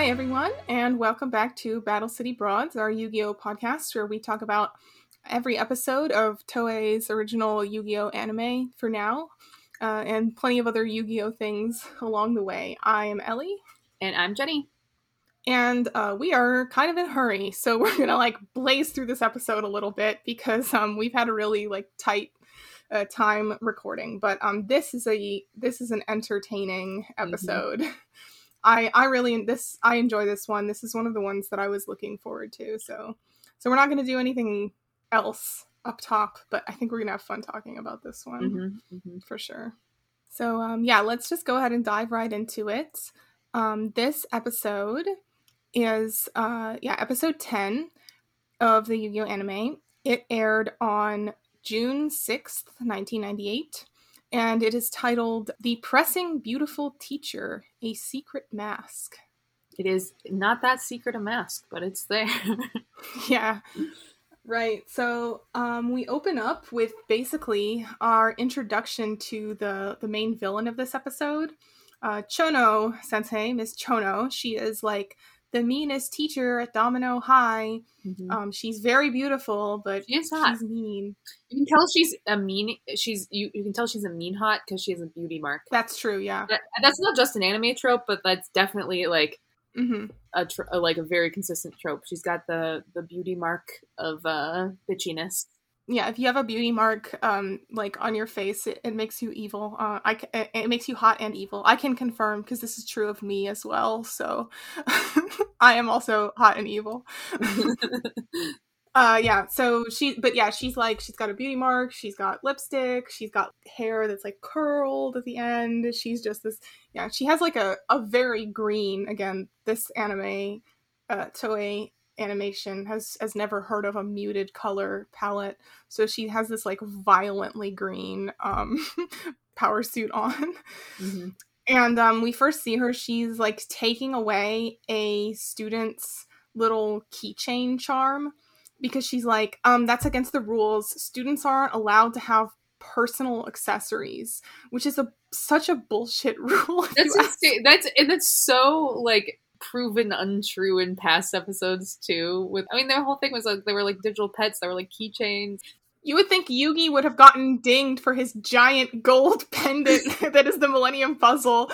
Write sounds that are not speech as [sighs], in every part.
Hi, everyone, and welcome back to Battle City Broads, our Yu Gi Oh podcast, where we talk about every episode of Toei's original Yu Gi Oh anime for now, uh, and plenty of other Yu Gi Oh things along the way. I am Ellie. And I'm Jenny. And uh, we are kind of in a hurry, so [laughs] we're gonna like blaze through this episode a little bit because um, we've had a really like tight uh, time recording. But um, this is a this is an entertaining episode. Mm-hmm. [laughs] I I really this I enjoy this one. This is one of the ones that I was looking forward to. So so we're not going to do anything else up top, but I think we're gonna have fun talking about this one mm-hmm, mm-hmm. for sure. So um, yeah, let's just go ahead and dive right into it. Um, this episode is uh, yeah episode ten of the Yu-Gi-Oh anime. It aired on June sixth, nineteen ninety eight and it is titled The Pressing Beautiful Teacher A Secret Mask. It is not that secret a mask, but it's there. [laughs] yeah. Right. So um, we open up with basically our introduction to the the main villain of this episode, uh, Chono Sensei, Miss Chono. She is like the meanest teacher at Domino High. Mm-hmm. Um, she's very beautiful, but she she's mean. You can tell she's a mean. She's you. You can tell she's a mean hot because she has a beauty mark. That's true. Yeah. That, that's not just an anime trope, but that's definitely like mm-hmm. a, tr- a, like a very consistent trope. She's got the the beauty mark of uh bitchiness yeah if you have a beauty mark um like on your face it, it makes you evil uh i it makes you hot and evil. I can confirm because this is true of me as well so [laughs] i am also hot and evil. Uh yeah so she but yeah she's like she's got a beauty mark she's got lipstick she's got hair that's like curled at the end. She's just this yeah she has like a, a very green again this anime uh toei animation has has never heard of a muted color palette so she has this like violently green um [laughs] power suit on mm-hmm. and um we first see her she's like taking away a student's little keychain charm because she's like um that's against the rules students aren't allowed to have personal accessories which is a such a bullshit [laughs] rule that's insane. that's and that's so like proven untrue in past episodes too. With I mean, their whole thing was like they were like digital pets that were like keychains. You would think Yugi would have gotten dinged for his giant gold [laughs] pendant [laughs] that is the Millennium Puzzle.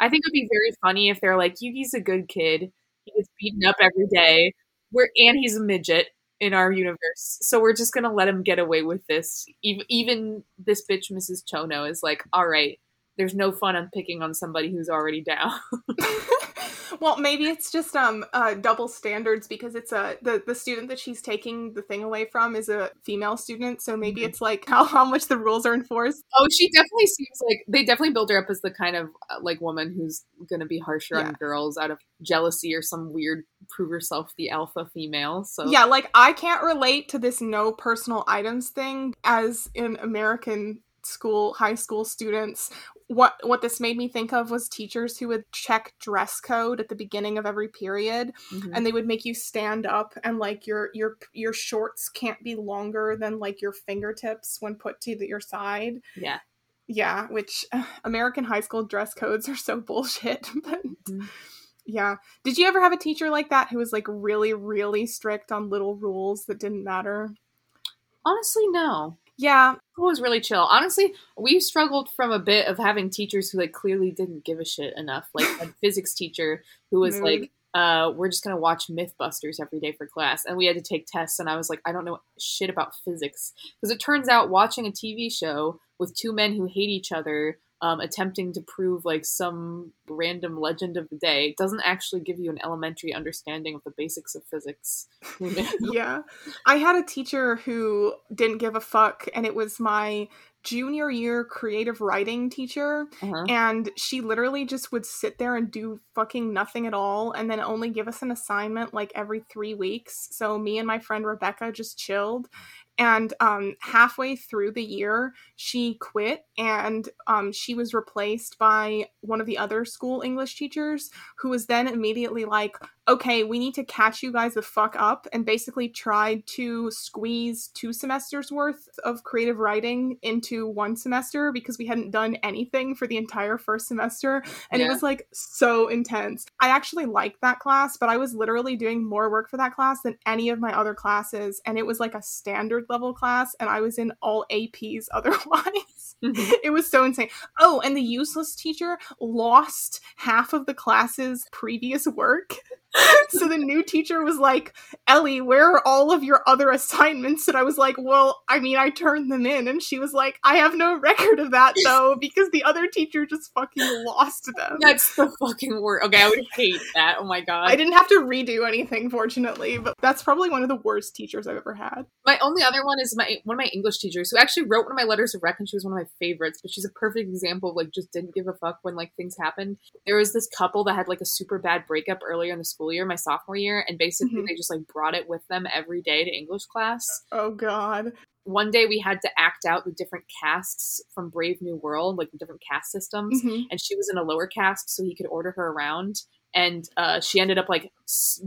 I think it would be very funny if they're like, Yugi's a good kid. He gets beaten up every day. We're and he's a midget in our universe, so we're just gonna let him get away with this. Even even this bitch, Mrs. Chono, is like, all right, there's no fun in picking on somebody who's already down. [laughs] well, maybe it's just um uh, double standards because it's a the the student that she's taking the thing away from is a female student, so maybe mm-hmm. it's like [laughs] how how much the rules are enforced. Oh, she definitely seems like they definitely build her up as the kind of uh, like woman who's going to be harsher yeah. on girls out of jealousy or some weird prove herself the alpha female. So Yeah, like I can't relate to this no personal items thing as an American school high school students what what this made me think of was teachers who would check dress code at the beginning of every period mm-hmm. and they would make you stand up and like your your your shorts can't be longer than like your fingertips when put to the, your side. Yeah. Yeah which uh, [sighs] american high school dress codes are so bullshit [laughs] but mm-hmm. yeah. Did you ever have a teacher like that who was like really really strict on little rules that didn't matter? Honestly no yeah, it was really chill. Honestly, we struggled from a bit of having teachers who like clearly didn't give a shit enough. Like a [laughs] physics teacher who was Mood. like, uh, "We're just gonna watch MythBusters every day for class," and we had to take tests. And I was like, "I don't know shit about physics," because it turns out watching a TV show with two men who hate each other um, attempting to prove like some random legend of the day doesn't actually give you an elementary understanding of the basics of physics. [laughs] [laughs] yeah. I had a teacher who didn't give a fuck, and it was my junior year creative writing teacher uh-huh. and she literally just would sit there and do fucking nothing at all and then only give us an assignment like every 3 weeks so me and my friend Rebecca just chilled and um, halfway through the year she quit and um, she was replaced by one of the other school english teachers who was then immediately like okay, we need to catch you guys the fuck up, and basically tried to squeeze two semesters worth of creative writing into one semester because we hadn't done anything for the entire first semester. And yeah. it was like so intense. I actually liked that class, but I was literally doing more work for that class than any of my other classes. And it was like a standard level class, and I was in all APs [laughs] otherwise. Mm-hmm. it was so insane. Oh, and the useless teacher lost half of the class's previous work. [laughs] [laughs] so the new teacher was like, Ellie, where are all of your other assignments? And I was like, well, I mean, I turned them in. And she was like, I have no record of that though, [laughs] because the other teacher just fucking lost them. That's the fucking word. Okay, I would hate that. Oh my god. I didn't have to redo anything, fortunately, but that's probably one of the worst teachers I've ever had. My only other one is my one of my English teachers who actually wrote one of my letters of rec and she was one of my favorites, but she's a perfect example of like just didn't give a fuck when like things happened. There was this couple that had like a super bad breakup earlier in the school year, my sophomore year, and basically mm-hmm. they just like brought it with them every day to English class. Oh god. One day we had to act out the different casts from Brave New World, like the different cast systems, mm-hmm. and she was in a lower caste, so he could order her around. And uh, she ended up like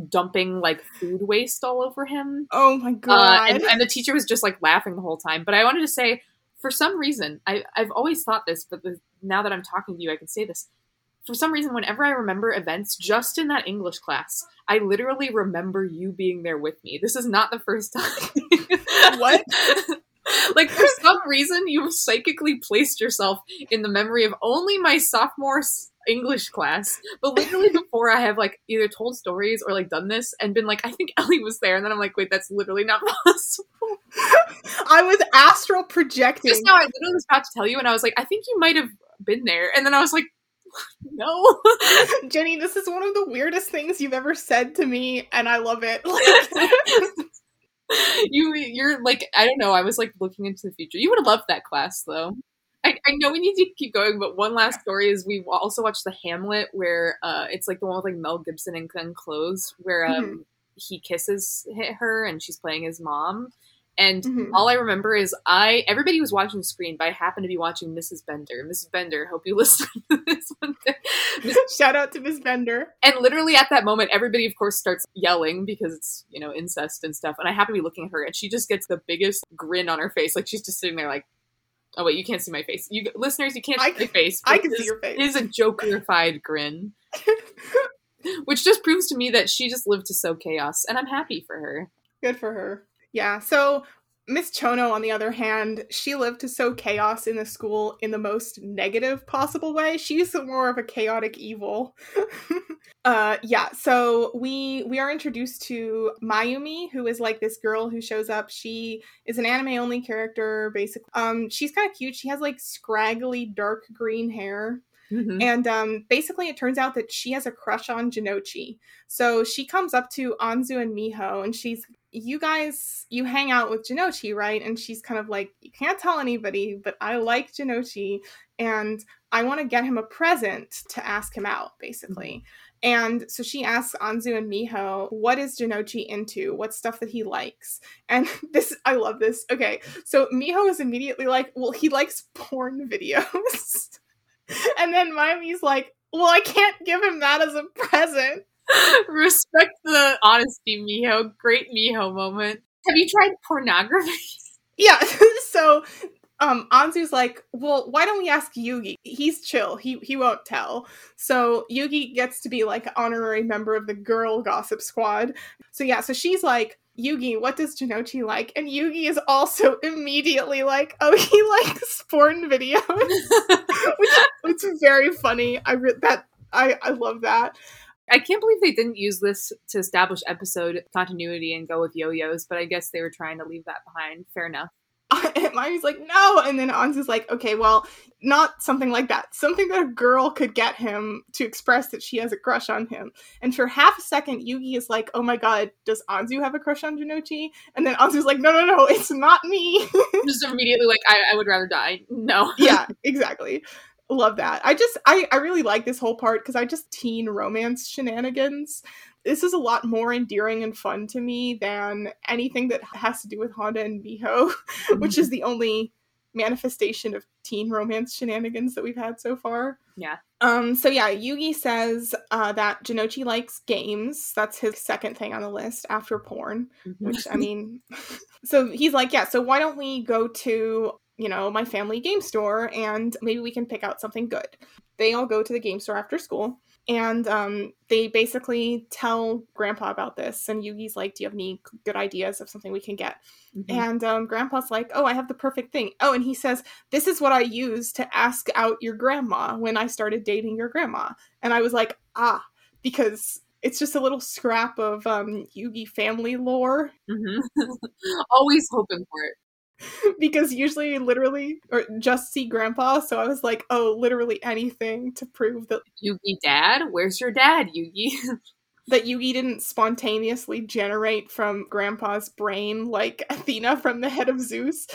dumping like food waste all over him. Oh my god! Uh, and, and the teacher was just like laughing the whole time. But I wanted to say, for some reason, I, I've always thought this, but the, now that I'm talking to you, I can say this for some reason, whenever I remember events, just in that English class, I literally remember you being there with me. This is not the first time. [laughs] what? like for some reason, you've psychically placed yourself in the memory of only my sophomore English class. But literally [laughs] before I have like either told stories or like done this and been like, I think Ellie was there, and then I'm like, wait, that's literally not [laughs] possible. I was astral projecting. Just now, I literally was about to tell you, and I was like, I think you might have been there, and then I was like, [laughs] no. [laughs] Jenny, this is one of the weirdest things you've ever said to me, and I love it. [laughs] you you're like I don't know, I was like looking into the future. You would have loved that class though. I, I, know we need to keep going, but one last story is we also watched the Hamlet where uh it's like the one with like Mel Gibson and Glenn Close where um mm-hmm. he kisses her and she's playing his mom and mm-hmm. all I remember is I everybody was watching the screen, but I happened to be watching Mrs. Bender. Mrs. Bender, hope you [laughs] listen to this one. [laughs] Shout out to Miss Bender. And literally at that moment, everybody of course starts yelling because it's you know incest and stuff. And I happen to be looking at her, and she just gets the biggest grin on her face, like she's just sitting there like. Oh wait, you can't see my face. You listeners, you can't I, see my face. I can see your face. It is a jokerified grin, [laughs] which just proves to me that she just lived to sow chaos, and I'm happy for her. Good for her. Yeah. So Miss Chono, on the other hand, she lived to sow chaos in the school in the most negative possible way. She's [laughs] more of a chaotic evil. [laughs] uh, yeah, so we we are introduced to Mayumi, who is like this girl who shows up. She is an anime only character, basically. Um, she's kind of cute. She has like scraggly dark green hair. Mm-hmm. And um, basically, it turns out that she has a crush on Jonouchi. So she comes up to Anzu and Miho, and she's you guys you hang out with Jonouchi, right? And she's kind of like, you can't tell anybody, but I like Jonouchi and I want to get him a present to ask him out, basically. Mm-hmm. And so she asks Anzu and Miho, what is Jonouchi into? What stuff that he likes? And [laughs] this, I love this. Okay, so Miho is immediately like, well, he likes porn videos. [laughs] and then Mayumi's like, well, I can't give him that as a present. [laughs] Respect the honesty, Miho. Great Miho moment. Have you tried pornography? [laughs] Yeah. [laughs] so um Anzu's like, well, why don't we ask Yugi? He's chill. He he won't tell. So Yugi gets to be like honorary member of the girl gossip squad. So yeah, so she's like, Yugi, what does Jonouchi like? And Yugi is also immediately like, oh, he likes porn videos, which it's very funny. I re- that I I love that. I can't believe they didn't use this to establish episode continuity and go with yo-yos, but I guess they were trying to leave that behind. Fair enough. [laughs] and Mayumi's like, no, and then Anzu's like, okay, well, not something like that. Something that a girl could get him to express that she has a crush on him. And for half a second, Yugi is like, oh my god, does Anzu have a crush on Jonouchi? And then Anzu's like, no, no, no, it's not me. [laughs] Just immediately like, I, I would rather die. No. yeah, [laughs] exactly love that. I just I I really like this whole part because I just teen romance shenanigans. This is a lot more endearing and fun to me than anything that has to do with Honda and Miho, [laughs] which is the only manifestation of teen romance shenanigans that we've had so far. Yeah. Um, so yeah, Yugi says uh, that Jonouchi likes games. That's his second thing on the list after porn, Mm-hmm. which I [laughs] mean, [laughs] so he's like, yeah, so why don't we go to, you know, my family game store and maybe we can pick out something good. They all go to the game store after school and um, they basically tell grandpa about this and yugi's like do you have any good ideas of something we can get Mhm. and um, grandpa's like oh i have the perfect thing oh and he says this is what i used to ask out your grandma when i started dating your grandma and i was like ah because it's just a little scrap of um, yugi family lore Mhm. [laughs] Always hoping for it. [laughs] because usually literally or just see grandpa so i was like oh literally anything to prove that Yugi dad? Where's your dad, Yugi? [laughs] that Yugi didn't spontaneously generate from Grandpa's brain like [laughs] Athena from the head of Zeus.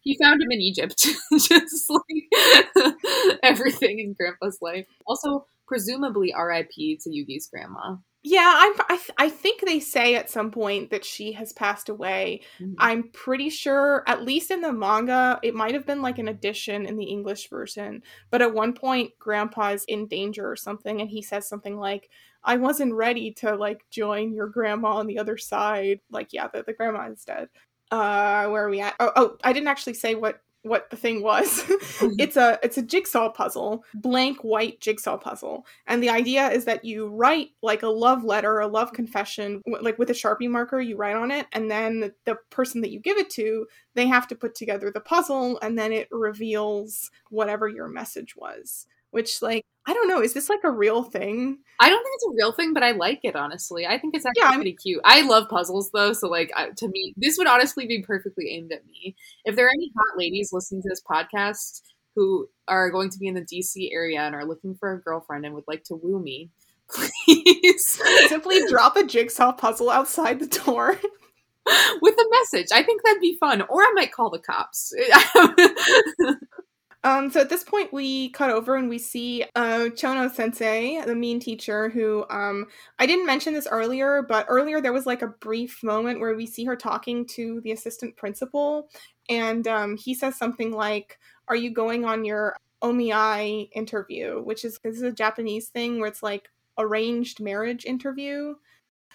he found him in Egypt. Just like everything in Grandpa's life. Also, presumably RIP to Yugi's grandma. Yeah, I'm, I, th- I think they say at some point that she has passed away. Mhm. I'm pretty sure, at least in the manga, it might have been like an addition in the English version. But at one point, Grandpa's in danger or something, and he says something like, I wasn't ready to like join your grandma on the other side. Like, yeah, the, the grandma is dead. Uh, where are we at? Oh, oh, I didn't actually say what what the thing was. [laughs] Mm-hmm. it's a it's a jigsaw puzzle, blank white jigsaw puzzle. And the idea is that you write like a love letter, a love confession, like with a Sharpie marker, you write on it and then the, the person that you give it to, they have to put together the puzzle and then it reveals whatever your message was. Which like I don't know, is this like a real thing? I don't think it's a real thing, but I like it honestly. I think it's actually Yeah, pretty cute. I love puzzles though, so like I, to me, this would honestly be perfectly aimed at me. If there are any hot ladies listening to this podcast who are going to be in the DC area and are looking for a girlfriend and would like to woo me, [laughs] please Simply drop a jigsaw puzzle outside the door. [laughs] with a message. I think that'd be fun, or I might call the cops. [laughs] Um, so at this point, we cut over and we see uh, Chono Sensei, the mean teacher, who um, I didn't mention this earlier, but earlier there was like a brief moment where we see her talking to the assistant principal, and um, he says something like, "Are you going on your omiai interview?" Which is this is a Japanese thing where it's like arranged marriage interview.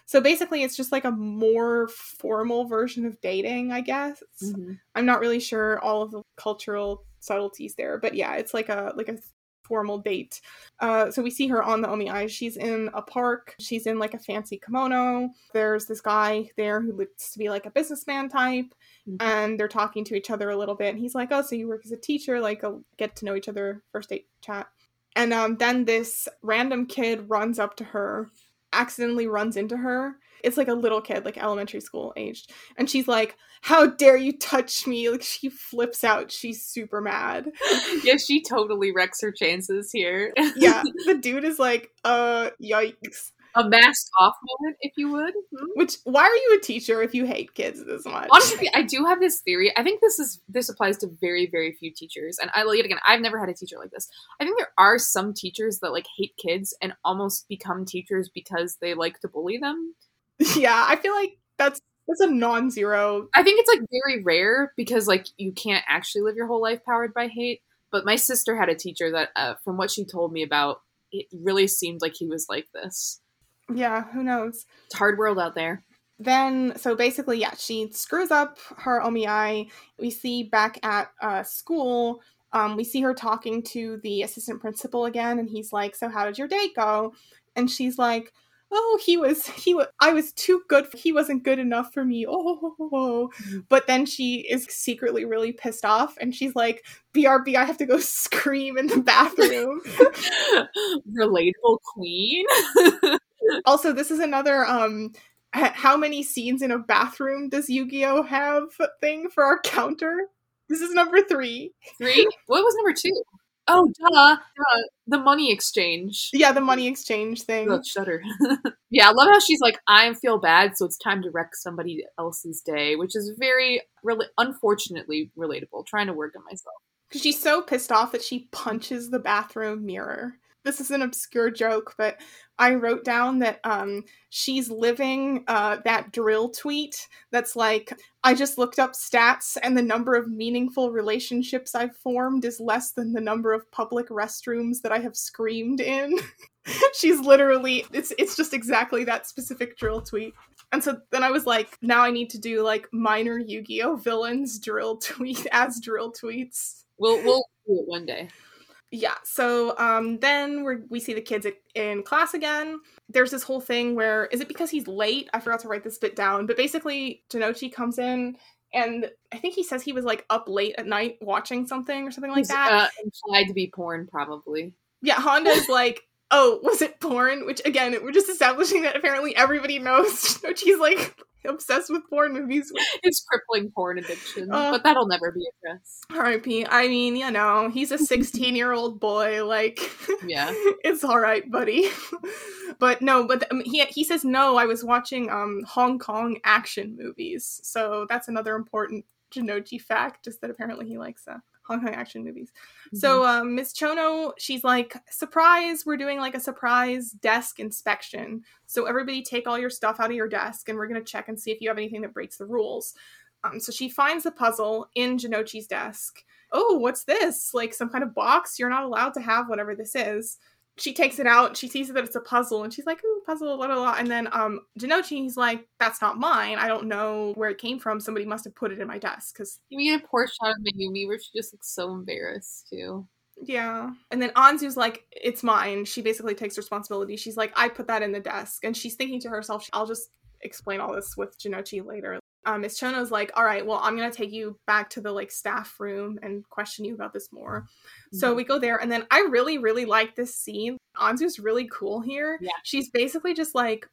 So basically, it's just like a more formal version of dating, I guess. Mhm. I'm not really sure all of the cultural subtleties there, but yeah, it's like a like a formal date. Uh, so we see her on the Omi She's in a park. She's in like a fancy kimono. There's this guy there who looks to be like a businessman type, Mhm. and they're talking to each other a little bit. And he's like, "Oh, so you work as a teacher? Like, a get to know each other first date chat." And um, then this random kid runs up to her, accidentally runs into her. It's like a little kid, like elementary school aged. And she's like, How dare you touch me? Like, she flips out. She's super mad. [laughs] yeah, she totally wrecks her chances here. Yeah, [laughs] the dude is like, Uh, yikes. A mask off moment, if you would. Hmm? Which, why are you a teacher if you hate kids this much? Honestly, I do have this theory. I think this is this applies to very very few teachers, and I yet again I've never had a teacher like this. I think there are some teachers that like hate kids and almost become teachers because they like to bully them. [laughs] yeah, I feel like that's that's a non-zero. I think it's like very rare because like you can't actually live your whole life powered by hate. But my sister had a teacher that, uh, from what she told me about, it really seemed like he was like this. Yeah, who knows? It's a hard world out there. then so basically yeah she screws up her OMI. we see back at uh, school um, we see her talking to the assistant principal again and he's like so how did your day go and she's like oh he was he was i was too good For, he wasn't good enough for me oh but then she is secretly really pissed off and she's like brb i have to go [laughs] scream in the bathroom [laughs] Relatable queen. [laughs] also this is another um how many scenes in a bathroom does yu-gi-oh have thing for our counter this is number three Three? What was number two? Oh, duh, duh. The money exchange. yeah the money exchange thing Ugh, shudder. [laughs] yeah, I love how she's like, I feel bad, so it's time to wreck somebody else's day, which is very, really, unfortunately relatable. Trying to work on myself. because she's so pissed off that she punches the bathroom mirror this is an obscure joke, but I wrote down that um, she's living uh, that dril tweet that's like, I just looked up stats and the number of meaningful relationships I've formed is less than the number of public restrooms that I have screamed in. [laughs] she's literally, it's, it's just exactly that specific dril tweet. And so then I was like, now I need to do like minor Yu Gi Oh villains dril [laughs] tweet as dril tweets. We'll, we'll do it one day yeah so um then we we see the kids in class again. There's this whole thing where is it because he's late? I forgot to write this bit down but basically Jonouchi comes in and i think he says he was like up late at night watching something or something like that. uh, implied to be porn probably. Yeah honda's [laughs] like oh was it porn? Which again we're just establishing that apparently everybody knows. [laughs] She's like [laughs] obsessed with porn movies. His crippling porn addiction, uh, but that'll never be addressed. R.I.P. I mean, you know, he's a [laughs] 16 year old boy. Like, [laughs] yeah, it's all right, buddy. but no, but um, he he says no. I was watching um Hong Kong action movies, so that's another important Jonouchi fact. Just that apparently he likes uh, Hong Kong action movies. Mm-hmm. So um, Miss Chono, she's like, surprise, we're doing like a surprise desk inspection. So everybody take all your stuff out of your desk and we're gonna check and see if you have anything that breaks the rules. Um, so she finds the puzzle in Jonouchi's desk. Oh, what's this? Like some kind of box? You're not allowed to have whatever this is she takes it out she sees that it's a puzzle and she's like ooh puzzle blah blah blah and then um he's like that's not mine. I don't know where it came from. Somebody must have put it in my desk. Because you get a poor shot of Mayumi where she just looks so embarrassed too. Yeah. And then Anzu's like it's mine. She basically takes responsibility. She's like I put that in the desk. And she's thinking to herself I'll just explain all this with Jonouchi later um, Miss Chono's like, all right, well, I'm gonna take you back to the like staff room and question you about this more. Mm-hmm. So we go there, and then I really, really like this scene. Anzu's really cool here. Yeah. She's basically just like,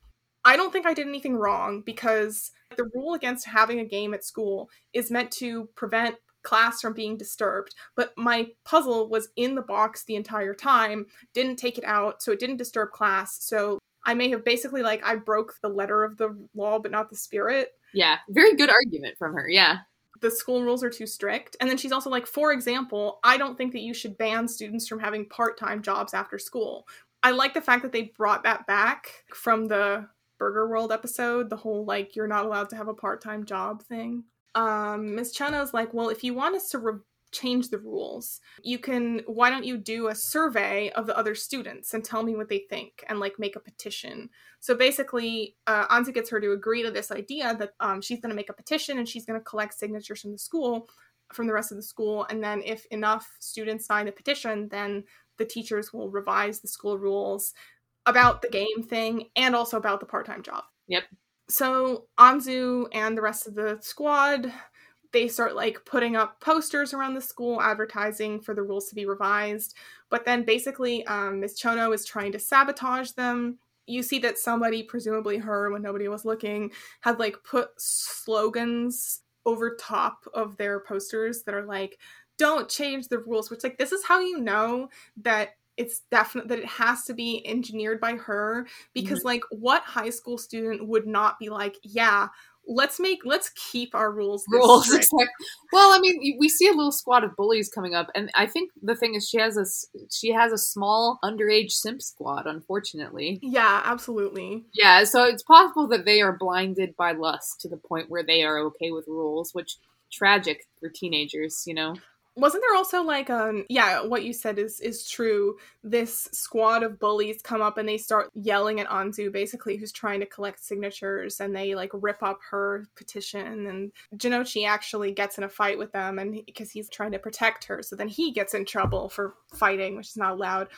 I don't think I did anything wrong because the rule against having a game at school is meant to prevent class from being disturbed. But my puzzle was in the box the entire time, didn't take it out, so it didn't disturb class. So I may have basically like I broke the letter of the law but not the spirit. Yeah, very good argument from her. Yeah. The school rules are too strict. And then she's also like, for example, I don't think that you should ban students from having part time jobs after school. I like the fact that they brought that back from the Burger World episode, the whole like, you're not allowed to have a part time job thing. Um, Miss Chono's like, well, if you want us to re- change the rules. You can, why don't you do a survey of the other students and tell me what they think and like make a petition? So basically, uh, Anzu gets her to agree to this idea that um, she's going to make a petition and she's going to collect signatures from the school, from the rest of the school. And then if enough students sign the petition, then the teachers will revise the school rules about the game thing and also about the part time job. Yep. So Anzu and the rest of the squad they start like putting up posters around the school advertising for the rules to be revised. But then basically, um, Miss Chono is trying to sabotage them. You see that somebody, presumably her, when nobody was looking, had like put slogans over top of their posters that are like, don't change the rules, which, like, this is how you know that it's definite that it has to be engineered by her because mm-hmm. like what high school student would not be like yeah let's make let's keep our rules rules exactly. well i mean we see a little squad of bullies coming up and i think the thing is she has a she has a small underage simp squad unfortunately. Yeah absolutely. Yeah so it's possible that they are blinded by lust to the point where they are okay with rules which tragic for teenagers you know wasn't there also like um yeah what you said is is true. This squad of bullies come up and they start yelling at anzu basically who's trying to collect signatures and they like rip up her petition and Jonouchi actually gets in a fight with them and because he's trying to protect her so then he gets in trouble for fighting which is not allowed.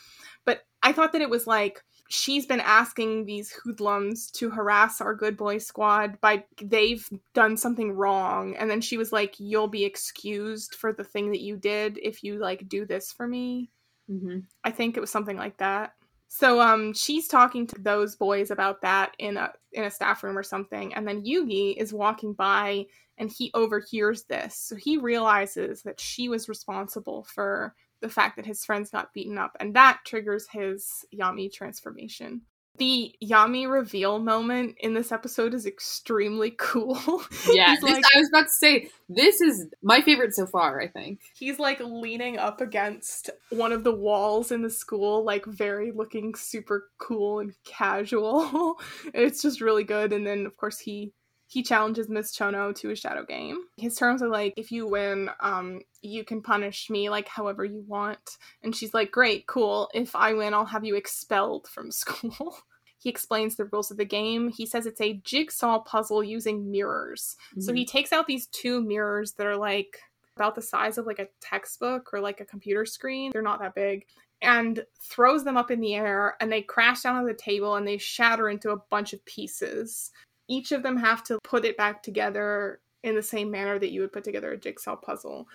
But i thought that it was like she's been asking these hoodlums to harass our good boy squad by they've done something wrong. And then she was like you'll be excused for the thing that you did if you like do this for me. Mm-hmm. i think it was something like that. So um she's talking to those boys about that in a in a staff room or something. And then yugi is walking by and he overhears this. So he realizes that she was responsible for the fact that his friends got beaten up, and that triggers his Yami transformation. The Yami reveal moment in this episode is extremely [laughs] cool. Yeah, this, like, I was about to say, this is my favorite so far, I think. He's like leaning up against one of the walls in the school, like very looking super cool and casual. [laughs] it's just really good. And then, of course, he he challenges Miss Chono to a shadow game. His terms are like, if you win, um, you can punish me like however you want. And she's like, great, cool. If I win, I'll have you expelled from [laughs] school. he explains the rules of the game. He says it's a jigsaw puzzle using mirrors. Mm-hmm. So he takes out these two mirrors that are like about the size of like a textbook or like a computer screen. They're not that big. And throws them up in the air and they crash down on the table and they shatter into a bunch of pieces each of them have to put it back together in the same manner that you would put together a jigsaw puzzle.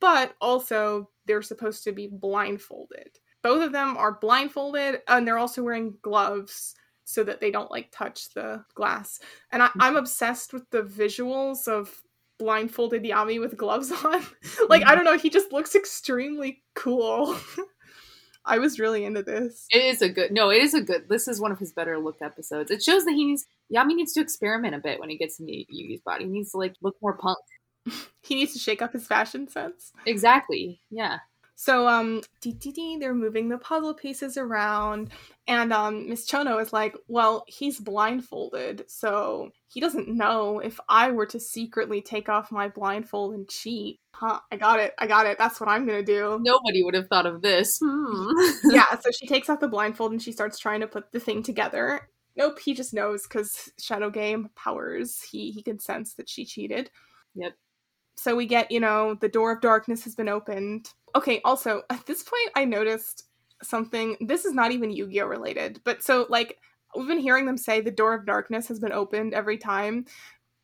But also, they're supposed to be blindfolded. Both of them are blindfolded, and they're also wearing gloves so that they don't like touch the glass. And I, am obsessed with the visuals of blindfolded Yami with gloves [laughs] on. like, I mm-hmm. don't know, he just looks extremely cool. [laughs] I was really into this. It is a good no, it is a good this is one of his better looked episodes. It shows that he needs Yami needs to experiment a bit when he gets into Yugi's body. He needs to like look more punk. [laughs] he needs to shake up his fashion sense. Exactly. Yeah. So um they're moving the puzzle pieces around and um Miss Chono is like, "Well, he's blindfolded, so he doesn't know if I were to secretly take off my blindfold and cheat." Huh, I got it. I got it. That's what I'm going to do. Nobody would have thought of this. Hmm. [laughs] yeah, so she takes off the blindfold and she starts trying to put the thing together. Nope, he just knows cuz Shadow Game powers. He he can sense that she cheated. Yep. So we get, you know, the door of darkness has been opened. Okay, also, at this point, I noticed something. This is not even Yu Gi Oh! related, but so, like, we've been hearing them say the door of darkness has been opened every time.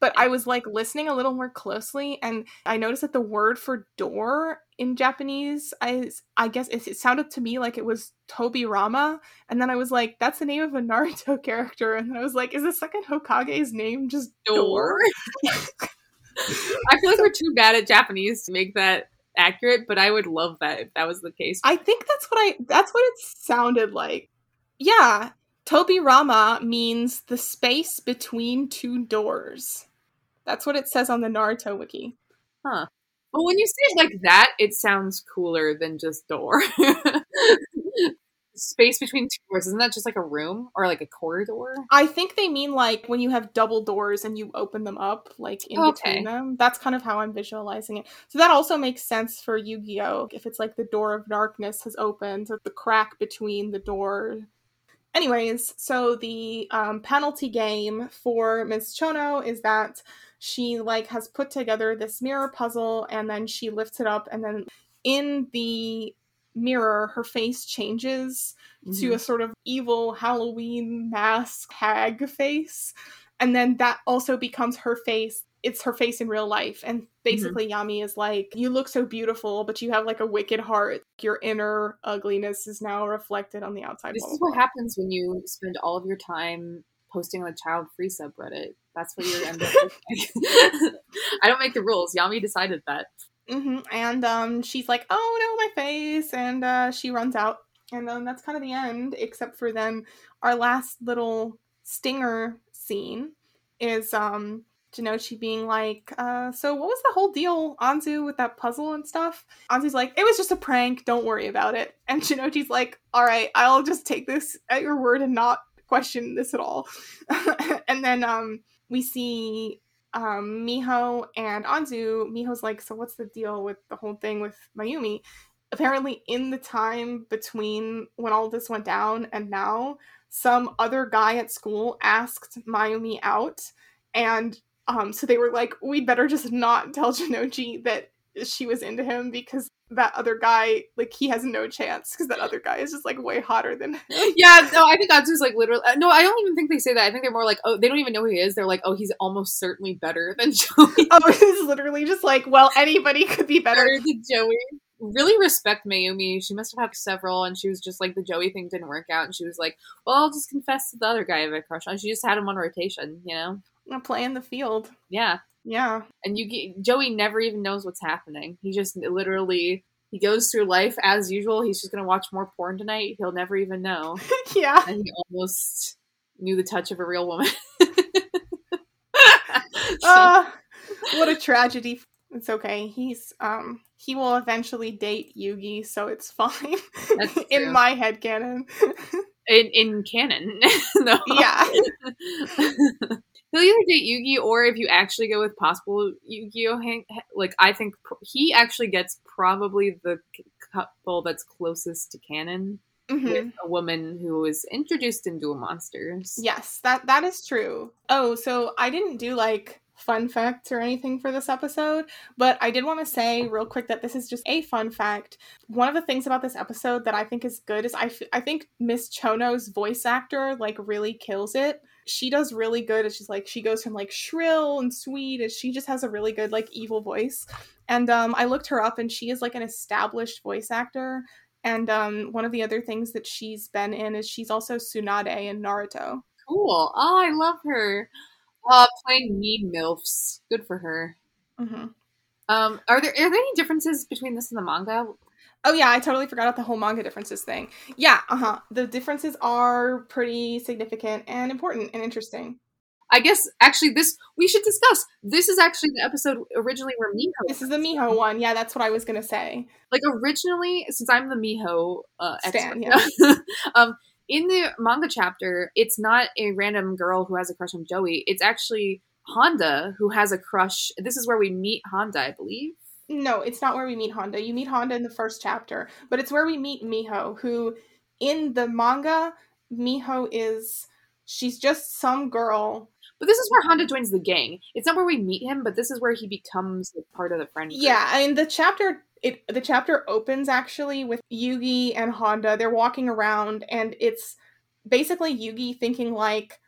But I was like listening a little more closely, and I noticed that the word for door in Japanese, I I guess it, it sounded to me like it was Tobirama, and then I was like, that's the name of a Naruto [laughs] character, and then I was like, is the second Hokage's name just door? [laughs] I feel like we're too bad at Japanese to make that accurate, but I would love that if that was the case. I think that's what I that's what it sounded like. Yeah. Tobirama means the space between two doors. That's what it says on the Naruto wiki. Huh. Well, when you say it like that, it sounds cooler than just door. [laughs] space between two doors. Isn't that just like a room or like a corridor? I think they mean like when you have double doors and you open them up like in okay. between them. That's kind of how i'm visualizing it. So that also makes sense for yu-gi-oh! if it's like the door of darkness has opened the crack between the door. Anyways so the um, penalty game for ms chono is that she like has put together this mirror puzzle and then she lifts it up and then in the mirror, her face changes mm-hmm. to a sort of evil Halloween mask hag face. And then that also becomes her face. It's her face in real life. And basically, mm-hmm. Yami is like, You look so beautiful, but you have like a wicked heart. Your inner ugliness is now reflected on the outside. This is what happens when you spend all of your time posting on the child free subreddit. That's what you're [laughs] end up [laughs] I don't make the rules. Yami decided that. Mm-hmm. And um, she's like, "Oh no, my face!" And uh, she runs out, and then that's kind of the end. Except for then, our last little stinger scene is um, Jonouchi being like, uh, "So what was the whole deal, Anzu, with that puzzle and stuff?" Anzu's like, "It was just a prank. Don't worry about it." And [laughs] Jonouchi's like, "All right, I'll just take this at your word and not question this at all." [laughs] and then um, we see um, Miho and Anzu, Miho's like, so what's the deal with the whole thing with Mayumi? Apparently, in the time between when all this went down and now, some other guy at school asked Mayumi out, and um, so they were like, we'd better just not [laughs] tell Jonouchi that she was into him because that other guy, like, he has no chance because that other guy is just like way hotter than. [laughs] yeah, no, I think Anzu's like literally. Uh, no, I don't even think they say that. I think they're more like, oh, they don't even know who he is. They're like, oh, he's almost certainly better than [laughs] Joey. oh, [laughs] it's literally just like, well, anybody could be better, better than Joey. Really respect Mayumi. She must have had several, and she was just like the Joey thing didn't work out, and she was like, "Well, I'll just confess to the other guy I have a crush on." She just had him on rotation, you know. Playing the field. Yeah, yeah. And you get, Joey never even knows what's happening. He just literally he goes through life as usual. He's just gonna watch more porn tonight. He'll never even know. [laughs] yeah. And he almost knew the touch of a real woman. [laughs] [laughs] uh, what a tragedy. It's okay. He's um he will eventually date Yugi, so it's fine. in my head canon. in in canon. no. Yeah. He'll either date Yugi or if you actually go with possible Yu-Gi-Oh! Hang- like I think pr- he actually gets probably the couple that's closest to canon mm-hmm. with a woman who was introduced in Duel Monsters. Yes, that that is true. Oh, so I didn't do like fun facts or anything for this episode, but I did want to say real quick that this is just a fun fact. One of the things about this episode that I think is good is I, f- I think Miss Chono's voice actor like really kills it. She does really good. It's just like she goes from like shrill and sweet as she just has a really good like evil voice. And um, I looked her up and she is like an established voice actor. And um, one of the other things that she's been in is she's also Tsunade in Naruto. Cool. Oh, I love her. Uh, playing mean milfs. Good for her. Mm-hmm. Um, are there are there any differences between this and the manga? Oh yeah, I totally forgot about the whole manga differences thing. Yeah, uh huh. The differences are pretty significant and important and interesting. I guess actually this we should discuss. This is actually the episode originally where Miho. This is the Miho one. Yeah, that's what I was gonna say. Like originally, since I'm the Miho uh, Stan, expert, yeah. [laughs] um, in the manga chapter, it's not a random girl who has a crush on Joey. It's actually Honda who has a crush. This is where we meet Honda, I believe. No, it's not where we meet Honda. You meet Honda in the first chapter, but it's where we meet Miho, who in the manga, Miho is she's just some girl. But this is where Honda joins the gang. It's not where we meet him, but this is where he becomes like, part of the friend group. Yeah, I mean the chapter it the chapter opens actually with Yugi and Honda. They're walking around and it's basically Yugi thinking like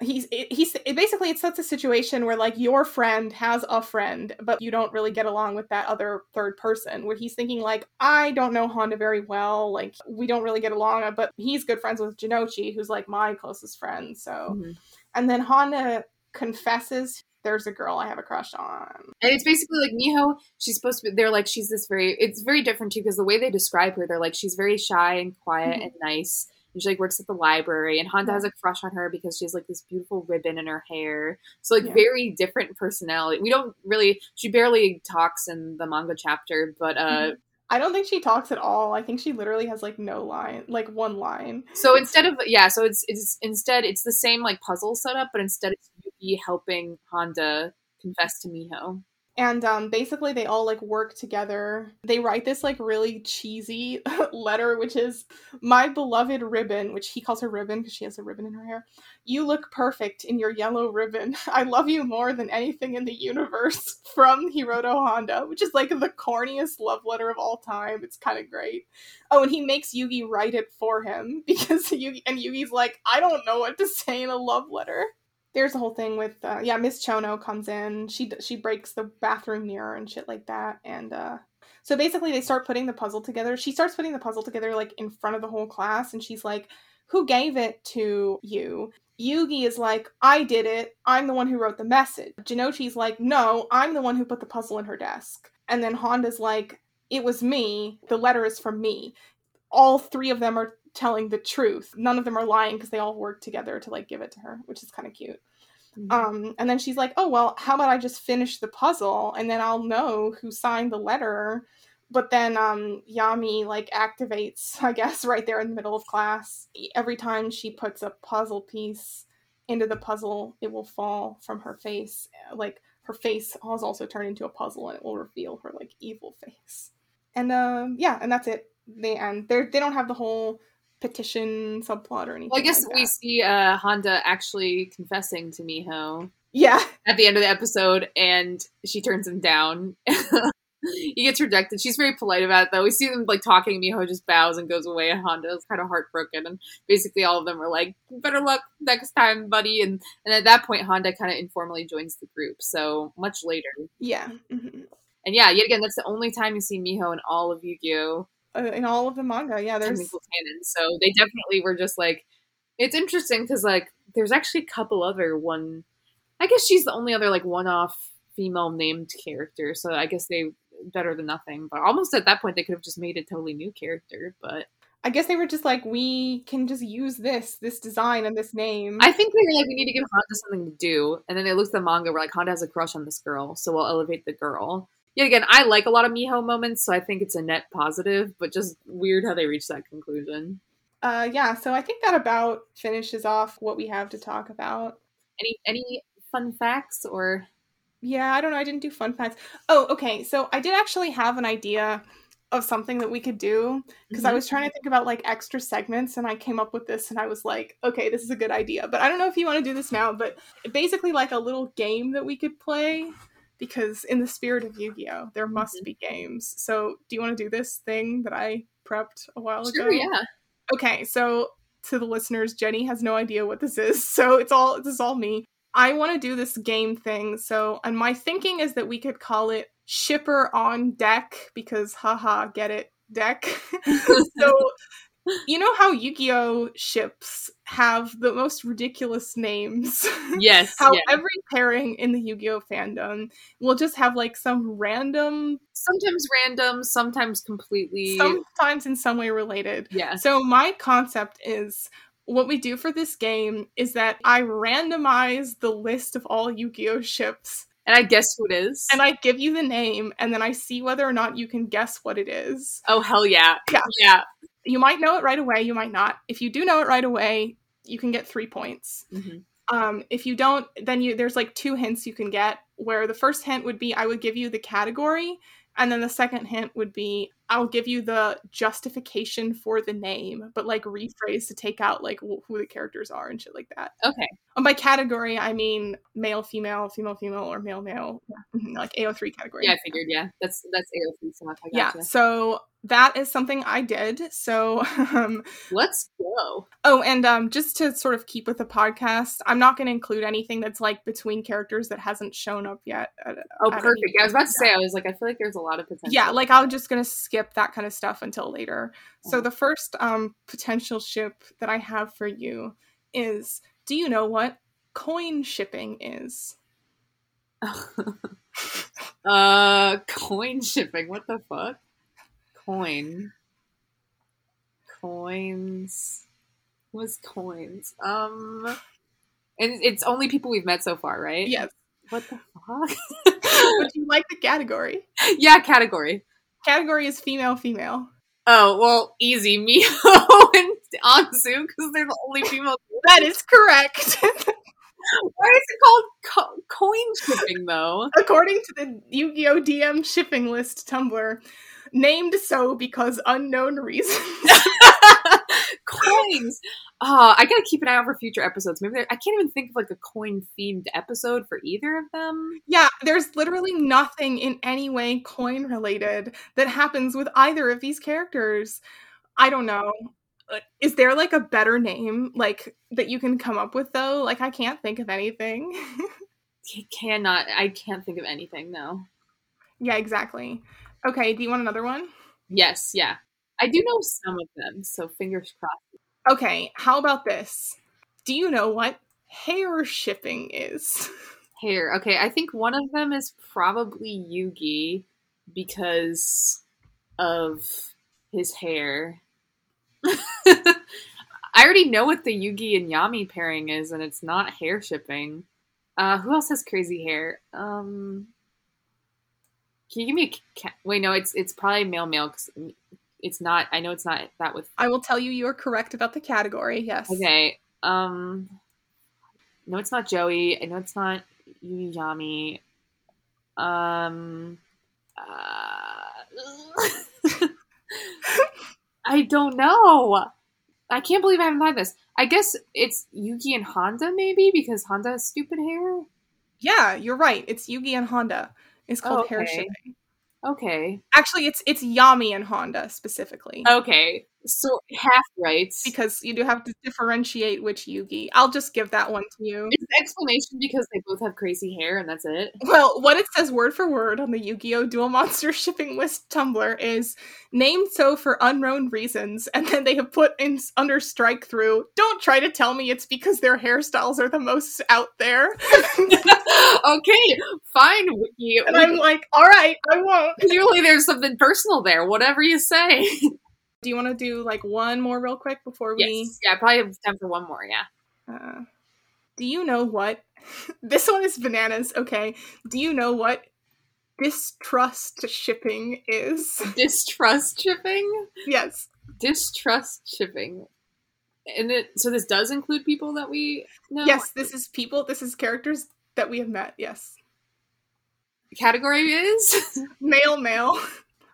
he's he's basically it's such a situation where like your friend has a friend but you don't really get along with that other third person where he's thinking like i don't know honda very well like we don't really get along but he's good friends with jonouchi who's like my closest friend so mm-hmm. and then honda confesses there's a girl I have a crush on. And it's basically like Miho, she's supposed to be, they're like, she's this very, it's very different too, because the way they describe her, they're like, she's very shy and quiet mm-hmm. and nice. And she like works at the library, and Honda has a crush on her because she has like this beautiful ribbon in her hair. So like yeah. very different personality. We don't really. She barely talks in the manga chapter, but uh, mm-hmm. I don't think she talks at all. I think she literally has like no line, like one line. So instead of yeah, so it's it's instead it's the same like puzzle setup, but instead it's Yugi helping Honda confess to Miho and um, basically they all like work together. They write this like really cheesy [laughs] letter which is my beloved ribbon which he calls her ribbon because she has a ribbon in her hair. You look perfect in your yellow ribbon. [laughs] I love you more than anything in the universe. [laughs] From hiroto honda which is like the corniest love letter of all time. It's kind of great. Oh and he makes yugi write it for him because yugi and yugi's like i don't know what to say in a love letter there's a whole thing with uh, yeah miss chono comes in. She she breaks the bathroom mirror and shit like that. And uh so basically they start putting the puzzle together. She starts putting the puzzle together like in front of the whole class. And she's like who gave it to you? Yugi is like i did it. I'm the one who wrote the message. Jonouchi's like no i'm the one who put the puzzle in her desk. And then honda's like it was me. The letter is from me. All three of them are telling the truth. None of them are lying because they all work together to like give it to her, which is kind of cute. Mm-hmm. Um, and then she's like, "Oh well, how about I just finish the puzzle and then I'll know who signed the letter." But then um, Yami like activates, [laughs] I guess, right there in the middle of class. Every time she puts a puzzle piece into the puzzle, it will fall from her face. Like her face has also turned into a puzzle, and it will reveal her like evil face. And um, yeah, and that's it. They end. They they don't have the whole petition subplot or anything. Well, I guess like we see uh, Honda actually confessing to Miho. Yeah. At the end of the episode, and she turns him down. [laughs] he gets rejected. She's very polite about it, though. We see them like talking. Miho just bows and goes away, and Honda is kind of heartbroken. And basically, all of them are like, "Better luck next time, buddy." And and at that point, Honda kind of informally joins the group. So much later, yeah. Mm-hmm. And yeah, yet again, that's the only time you see Miho in all of Yu-Gi-Oh uh, Uh, in all of the manga. Yeah, there's canon. So they definitely were just like, it's interesting because like there's actually a couple other one. I guess she's the only other like one-off female named character. So I guess they better than nothing. But almost at that point, they could have just made a totally new character. But I guess they were just like, we can just use this, this design and this name. I think they were like, we need to give Honda something to do. And then they looked at the manga, we're like, Honda has a crush on this girl, so we'll elevate the girl. Yet again, I like a lot of Miho moments, so I think it's a net positive, but just weird how they reached that conclusion. Uh, yeah, so I think that about finishes off what we have to talk about. Any any fun facts or yeah, I don't know. I didn't do fun facts. Oh, okay. So I did actually have an idea of something that we could do because mm-hmm. I was trying to think about like extra segments and I came up with this and I was like, okay, this is a good idea. But I don't know if you want to do this now, but basically like a little game that we could play because in the spirit of Yu-Gi-Oh, there must mm-hmm. be games. So do you want to do this thing that I prepped a while sure, ago? Yeah. Okay, so to the listeners, Jenny has no idea what this is, [laughs] so it's all this is all me. I want to do this game thing. So, and my thinking is that we could call it shipper on deck because haha, get it, deck. [laughs] so, you know how Yu-Gi-Oh ships have the most ridiculous names. [laughs] Yes. how yeah. every pairing in the Yu-Gi-Oh fandom will just have like some random sometimes random, sometimes completely sometimes in some way related. Yeah. So my concept is what we do for this game is that I randomize the list of all Yu Gi Oh ships. And I guess who it is. And I give you the name, and then I see whether or not you can guess what it is. Oh, hell yeah. Yeah. Yeah. You might know it right away, you might not. If you do know it right away, you can get three points. Mm-hmm. Um, if you don't, then you there's like two hints you can get. Where the first hint would be I would give you the category, and then the second hint would be I'll give you the justification for the name, but like rephrase to take out like wh- who the characters are and shit like that. Okay. And by category, I mean male, female, female, female, or male, male, yeah. like AO3 category. Yeah, I figured. Yeah, that's that's AO3 stuff. yeah. So that is something I did. So um, let's go. Oh, and um, just to sort of keep with the podcast, I'm not going to include anything that's like between characters that hasn't shown up yet. At, oh, perfect. I was about to say, I was like, I feel like there's a lot of potential. Yeah, like I'm just going to skip that kind of stuff until later. So uh-huh. the first um, potential ship that I have for you is: Do you know what coin shipping is? [laughs] uh, coin shipping. What the fuck? coin. Coins. Was coins. Um and it's only people we've met so far, right? Yes. What the fuck? [laughs] Would you like the category? Yeah, category. Category is female female. Oh, well, easy. [laughs] Miho and Anzu, because they're the only female. That is correct. [laughs] Why is it called co- coin shipping, though? According to the Yu Gi Oh! DM shipping list Tumblr, named so because unknown reasons. [laughs] Coins. Uh, I gotta keep an eye out for future episodes. Maybe I can't even think of like a coin themed episode for either of them. Yeah, there's literally nothing in any way coin related that happens with either of these characters. I don't know. Uh, is there like a better name like that you can come up with though? Like I can't think of anything. [laughs] cannot. I can't think of anything. No. Yeah, exactly. Okay, do you want another one? Yes, yeah. I do know some of them, so fingers crossed. Okay, how about this? Do you know what hair shipping is? [laughs] Hair. Okay, I think one of them is probably Yugi because of his hair. [laughs] I already know what the Yugi and Yami pairing is, and it's not hair shipping. Uh, who else has crazy hair? Um, can you give me a ca- wait? No, it's it's probably male male because it's not. I know it's not that with. I will tell you you are correct about the category. Yes. Okay. Um. No, it's not Joey. I know it's not Yugi Yami. Um. Uh, [laughs] [laughs] I don't know. I can't believe I haven't had this. I guess it's Yugi and Honda, maybe because Honda has stupid hair. Yeah, you're right. It's Yugi and Honda. It's called oh, okay. hair shipping. Okay. Actually, it's it's Yami and Honda specifically. Okay. So half right because you do have to differentiate which Yugi. I'll just give that one to you. Is explanation because they both have crazy hair and that's it? Well, what it says word for word on the Yu-Gi-Oh! Duel Monster [laughs] shipping list Tumblr is named so for unknown reasons, and then they have put in under strike through. Don't try to tell me it's because their hairstyles are the most out there. [laughs] okay, fine, Wiki. And I'm like, all right, I won't. Clearly, there's something personal there. Whatever you say. [laughs] Do you want to do like one more real quick before we? Yes. Yeah, probably have time for one more. Yeah. Uh, do you know what? [laughs] this one is bananas. Okay. Do you know what distrust shipping is? [laughs] Distrust shipping. yes. Distrust shipping. And it so this does include people that we know. Yes, this is people. This is characters that we have met. Yes. Category is [laughs] male, male.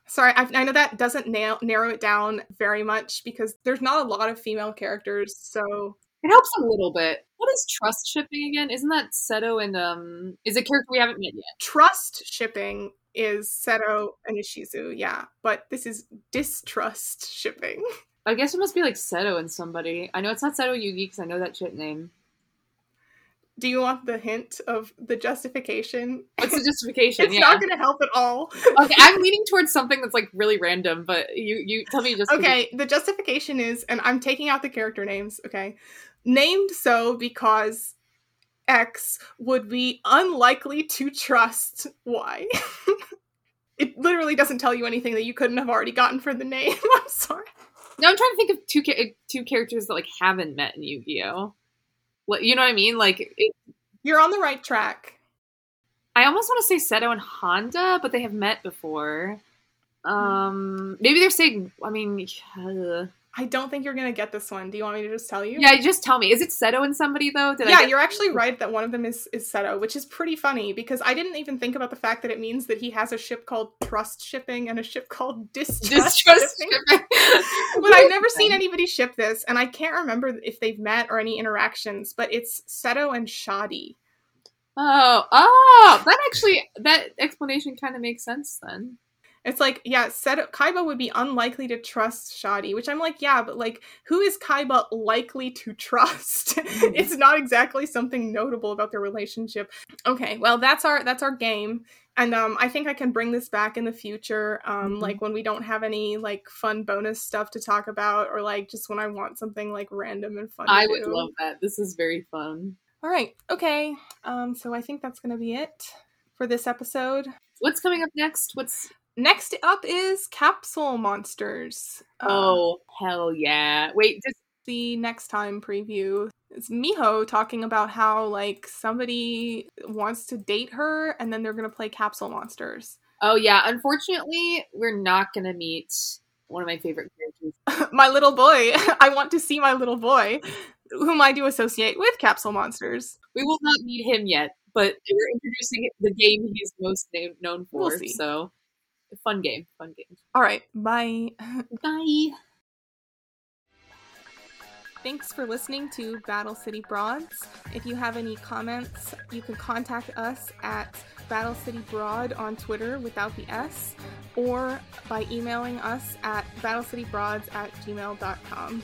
Sorry, I, I know that doesn't nail, narrow it down very much because there's not a lot of female characters, so it helps a little bit. What is trust shipping again? Isn't that Seto and um? Is a character we haven't met yet? Trust shipping is Seto and Ishizu, yeah, but this is distrust shipping. [laughs] I guess it must be like Seto and somebody. I know it's not Seto Yugi because I know that shit name. Do you want the hint of the justification? What's the [laughs] justification? it's yeah. not going to help at all. okay, I'm leaning towards something that's like really random, but you you tell me just. Okay, the justification is, and I'm taking out the character names. Okay, named so because X would be unlikely to trust Y. [laughs] it literally doesn't tell you anything that you couldn't have already gotten for the name. [laughs] I'm sorry. No, I'm trying to think of two two characters that like haven't met in Yu-Gi-Oh. You know what I mean? Like it, you're on the right track. I almost want to say Seto and Honda, but they have met before. Um, maybe they're saying. I mean, uh, I don't think you're gonna get this one. Do you want me to just tell you? Yeah, just tell me. Is it Seto and somebody though? Did yeah, you're actually right that one of them is is Seto, which is pretty funny because I didn't even think about the fact that it means that he has a ship called Trust Shipping and a ship called [laughs] Distrust, Distrust Shipping. shipping. [laughs] but I've never seen anybody ship this, and I can't remember if they've met or any interactions. But it's Seto and Shadi. Oh, oh, that actually that explanation kind of makes sense then. It's like, yeah, Seto, Kaiba would be unlikely to trust Shadi, which I'm like, yeah, but like, who is Kaiba likely to trust? [laughs] Mm-hmm. it's not exactly something notable about their relationship. Okay, well, that's our that's our game, and um, I think I can bring this back in the future, um, mm-hmm. like when we don't have any like fun bonus stuff to talk about, or like just when I want something like random and fun. I would do. love that. This is very fun. All right, okay. Um, so I think that's gonna be it for this episode. What's coming up next? What's Next up is Capsule Monsters. Uh, oh, hell yeah. Wait, just the next time preview. It's Miho talking about how like somebody wants to date her and then they're going to play Capsule Monsters. Oh yeah, unfortunately, we're not going to meet one of my favorite characters. [laughs] my little boy. [laughs] I want to see my little boy, whom I do associate with Capsule Monsters. We will not meet him yet, but we're introducing the game he's most known for. We'll so fun game. Fun game. All right. Bye. [laughs] Bye. Thanks for listening to Battle City Broads. If you have any comments, you can contact us at Battle City Broad on Twitter without the S, or by emailing us at battlecitybroads at gmail.com.